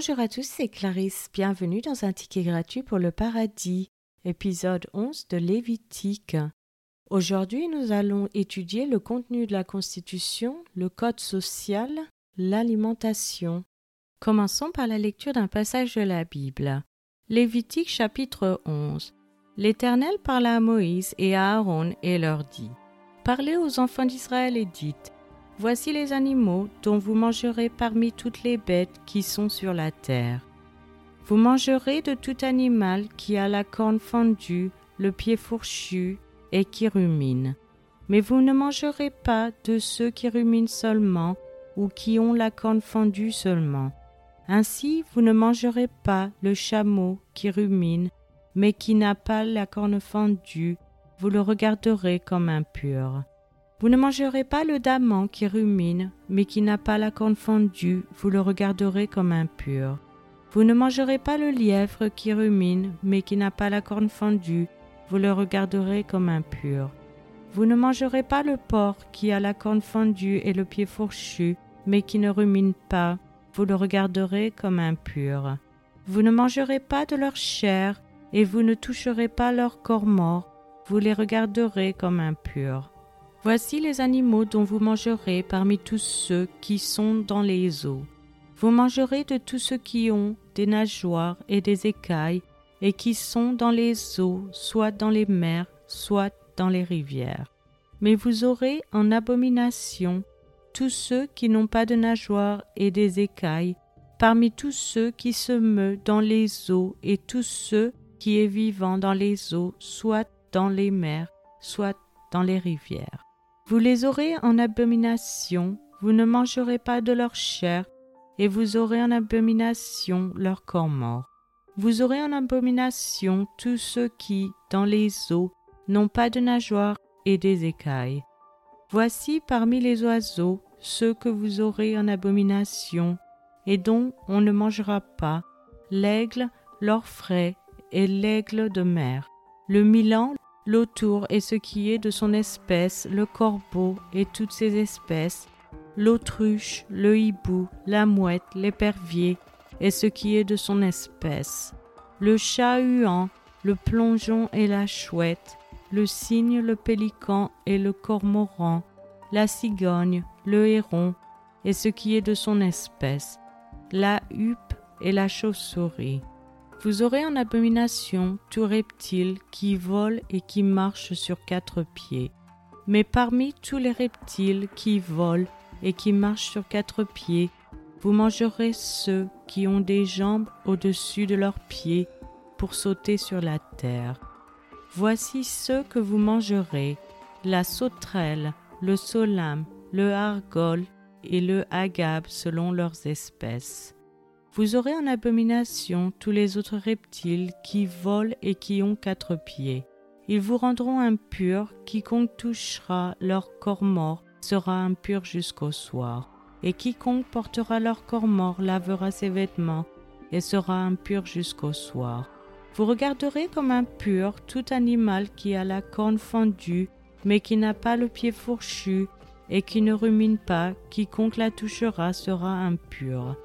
Bonjour à tous, c'est Clarisse. Bienvenue dans un ticket gratuit pour le paradis, épisode 11 de Lévitique. Aujourd'hui, nous allons étudier le contenu de la Constitution, le code social, l'alimentation. Commençons par la lecture d'un passage de la Bible. Lévitique chapitre 11. L'Éternel parla à Moïse et à Aaron et leur dit Parlez aux enfants d'Israël et dites Voici les animaux dont vous mangerez parmi toutes les bêtes qui sont sur la terre. Vous mangerez de tout animal qui a la corne fendue, le pied fourchu et qui rumine. Mais vous ne mangerez pas de ceux qui ruminent seulement ou qui ont la corne fendue seulement. Ainsi, vous ne mangerez pas le chameau qui rumine, mais qui n'a pas la corne fendue, vous le regarderez comme impur. Vous ne mangerez pas le daman qui rumine, mais qui n'a pas la corne fendue, vous le regarderez comme impur. Vous ne mangerez pas le lièvre qui rumine, mais qui n'a pas la corne fendue, vous le regarderez comme impur. Vous ne mangerez pas le porc qui a la corne fendue et le pied fourchu, mais qui ne rumine pas, vous le regarderez comme impur. Vous ne mangerez pas de leur chair, et vous ne toucherez pas leur corps mort, vous les regarderez comme impurs. Voici les animaux dont vous mangerez parmi tous ceux qui sont dans les eaux. Vous mangerez de tous ceux qui ont des nageoires et des écailles, et qui sont dans les eaux, soit dans les mers, soit dans les rivières. Mais vous aurez en abomination tous ceux qui n'ont pas de nageoires et des écailles, parmi tous ceux qui se meuvent dans les eaux et tous ceux qui est vivant dans les eaux, soit dans les mers, soit dans les rivières. Vous les aurez en abomination, vous ne mangerez pas de leur chair, et vous aurez en abomination leur corps mort. Vous aurez en abomination tous ceux qui, dans les eaux, n'ont pas de nageoires et des écailles. Voici parmi les oiseaux ceux que vous aurez en abomination, et dont on ne mangera pas, l'aigle, l'orfraie et l'aigle de mer, le milan, l'autour et ce qui est de son espèce, le corbeau et toutes ses espèces, l'autruche, le hibou, la mouette, l'épervier et ce qui est de son espèce, le chat huant, le plongeon et la chouette, le cygne, le pélican et le cormoran, la cigogne, le héron et ce qui est de son espèce, la huppe et la chauve-souris. Vous aurez en abomination tout reptile qui vole et qui marche sur quatre pieds. Mais parmi tous les reptiles qui volent et qui marchent sur quatre pieds, vous mangerez ceux qui ont des jambes au-dessus de leurs pieds pour sauter sur la terre. Voici ceux que vous mangerez, la sauterelle, le solame, le hargol et le agave selon leurs espèces. Vous aurez en abomination tous les autres reptiles qui volent et qui ont quatre pieds. Ils vous rendront impurs, quiconque touchera leur corps mort sera impur jusqu'au soir. Et quiconque portera leur corps mort lavera ses vêtements et sera impur jusqu'au soir. Vous regarderez comme impur tout animal qui a la corne fendue, mais qui n'a pas le pied fourchu et qui ne rumine pas, quiconque la touchera sera impur.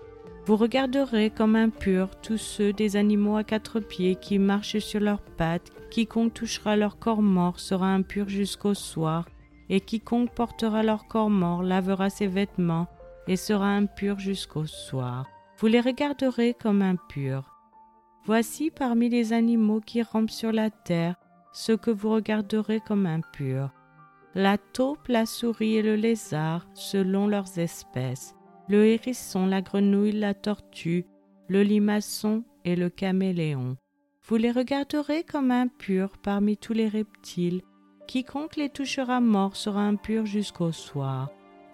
Vous regarderez comme impurs tous ceux des animaux à quatre pieds qui marchent sur leurs pattes, quiconque touchera leur corps mort sera impur jusqu'au soir, et quiconque portera leur corps mort lavera ses vêtements et sera impur jusqu'au soir. Vous les regarderez comme impurs. Voici parmi les animaux qui rampent sur la terre ceux que vous regarderez comme impurs. La taupe, la souris et le lézard selon leurs espèces le hérisson, la grenouille, la tortue, le limaçon et le caméléon. Vous les regarderez comme impurs parmi tous les reptiles. Quiconque les touchera mort sera impur jusqu'au soir.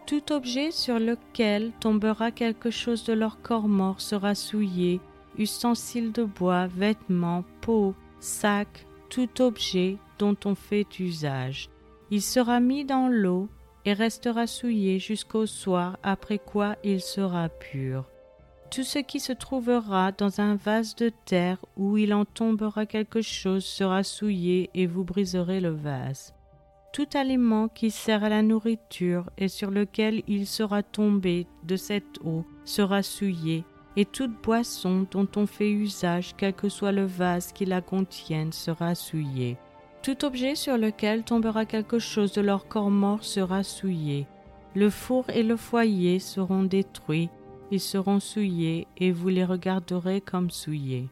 Tout objet sur lequel tombera quelque chose de leur corps mort sera souillé, ustensiles de bois, vêtements, peau, sac, tout objet dont on fait usage. Il sera mis dans l'eau et restera souillé jusqu'au soir, après quoi il sera pur. Tout ce qui se trouvera dans un vase de terre où il en tombera quelque chose sera souillé et vous briserez le vase. Tout aliment qui sert à la nourriture et sur lequel il sera tombé de cette eau sera souillé, et toute boisson dont on fait usage, quel que soit le vase qui la contienne, sera souillée. Tout objet sur lequel tombera quelque chose de leur corps mort sera souillé. Le four et le foyer seront détruits, ils seront souillés, et vous les regarderez comme souillés.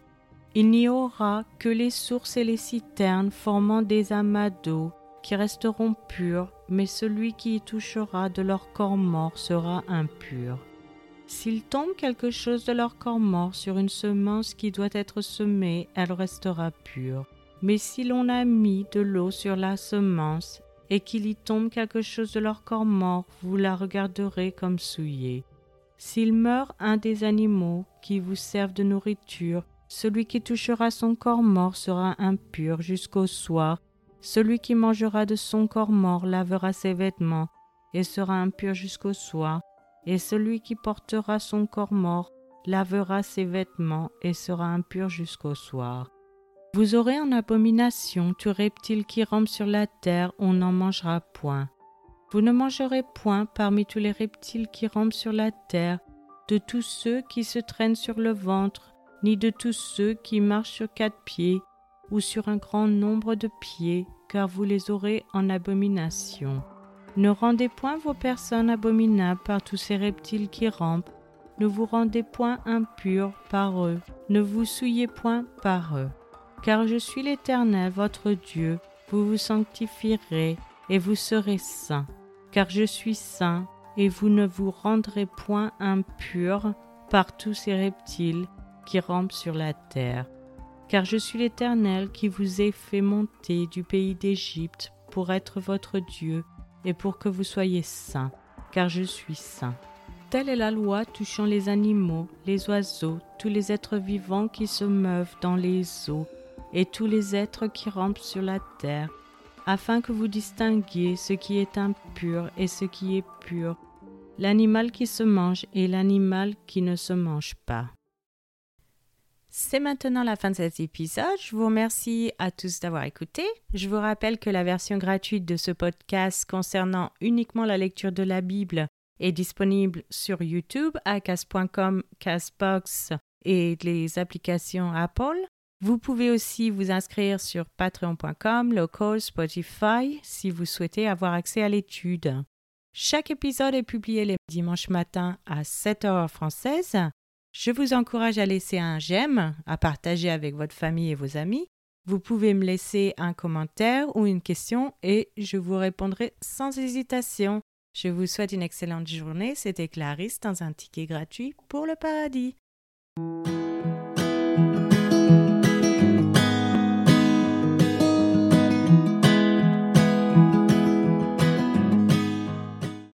Il n'y aura que les sources et les citernes formant des amas d'eau qui resteront purs, mais celui qui y touchera de leur corps mort sera impur. S'il tombe quelque chose de leur corps mort sur une semence qui doit être semée, elle restera pure. Mais si l'on a mis de l'eau sur la semence, et qu'il y tombe quelque chose de leur corps mort, vous la regarderez comme souillée. S'il meurt un des animaux qui vous servent de nourriture, celui qui touchera son corps mort sera impur jusqu'au soir. Celui qui mangera de son corps mort lavera ses vêtements et sera impur jusqu'au soir. Et celui qui portera son corps mort lavera ses vêtements et sera impur jusqu'au soir. Vous aurez en abomination tout reptile qui rampe sur la terre, on n'en mangera point. Vous ne mangerez point parmi tous les reptiles qui rampent sur la terre, de tous ceux qui se traînent sur le ventre, ni de tous ceux qui marchent sur quatre pieds ou sur un grand nombre de pieds, car vous les aurez en abomination. Ne rendez point vos personnes abominables par tous ces reptiles qui rampent, ne vous rendez point impurs par eux, ne vous souillez point par eux. Car je suis l'Éternel votre Dieu, vous vous sanctifierez et vous serez saints, car je suis saint, et vous ne vous rendrez point impurs par tous ces reptiles qui rampent sur la terre. Car je suis l'Éternel qui vous ai fait monter du pays d'Égypte pour être votre Dieu et pour que vous soyez saints, car je suis saint. Telle est la loi touchant les animaux, les oiseaux, tous les êtres vivants qui se meuvent dans les eaux, et tous les êtres qui rampent sur la terre, afin que vous distinguiez ce qui est impur et ce qui est pur, l'animal qui se mange et l'animal qui ne se mange pas. C'est maintenant la fin de cet épisode. Je vous remercie à tous d'avoir écouté. Je vous rappelle que la version gratuite de ce podcast concernant uniquement la lecture de la Bible est disponible sur YouTube, à Casbox et les applications Apple. Vous pouvez aussi vous inscrire sur patreon.com, local, Spotify si vous souhaitez avoir accès à l'étude. Chaque épisode est publié les dimanches matins à 7 heures française je vous encourage à laisser un j'aime, à partager avec votre famille et vos amis. Vous pouvez me laisser un commentaire ou une question et je vous répondrai sans hésitation. Je vous souhaite une excellente journée. C'était Clarisse dans un ticket gratuit pour le paradis.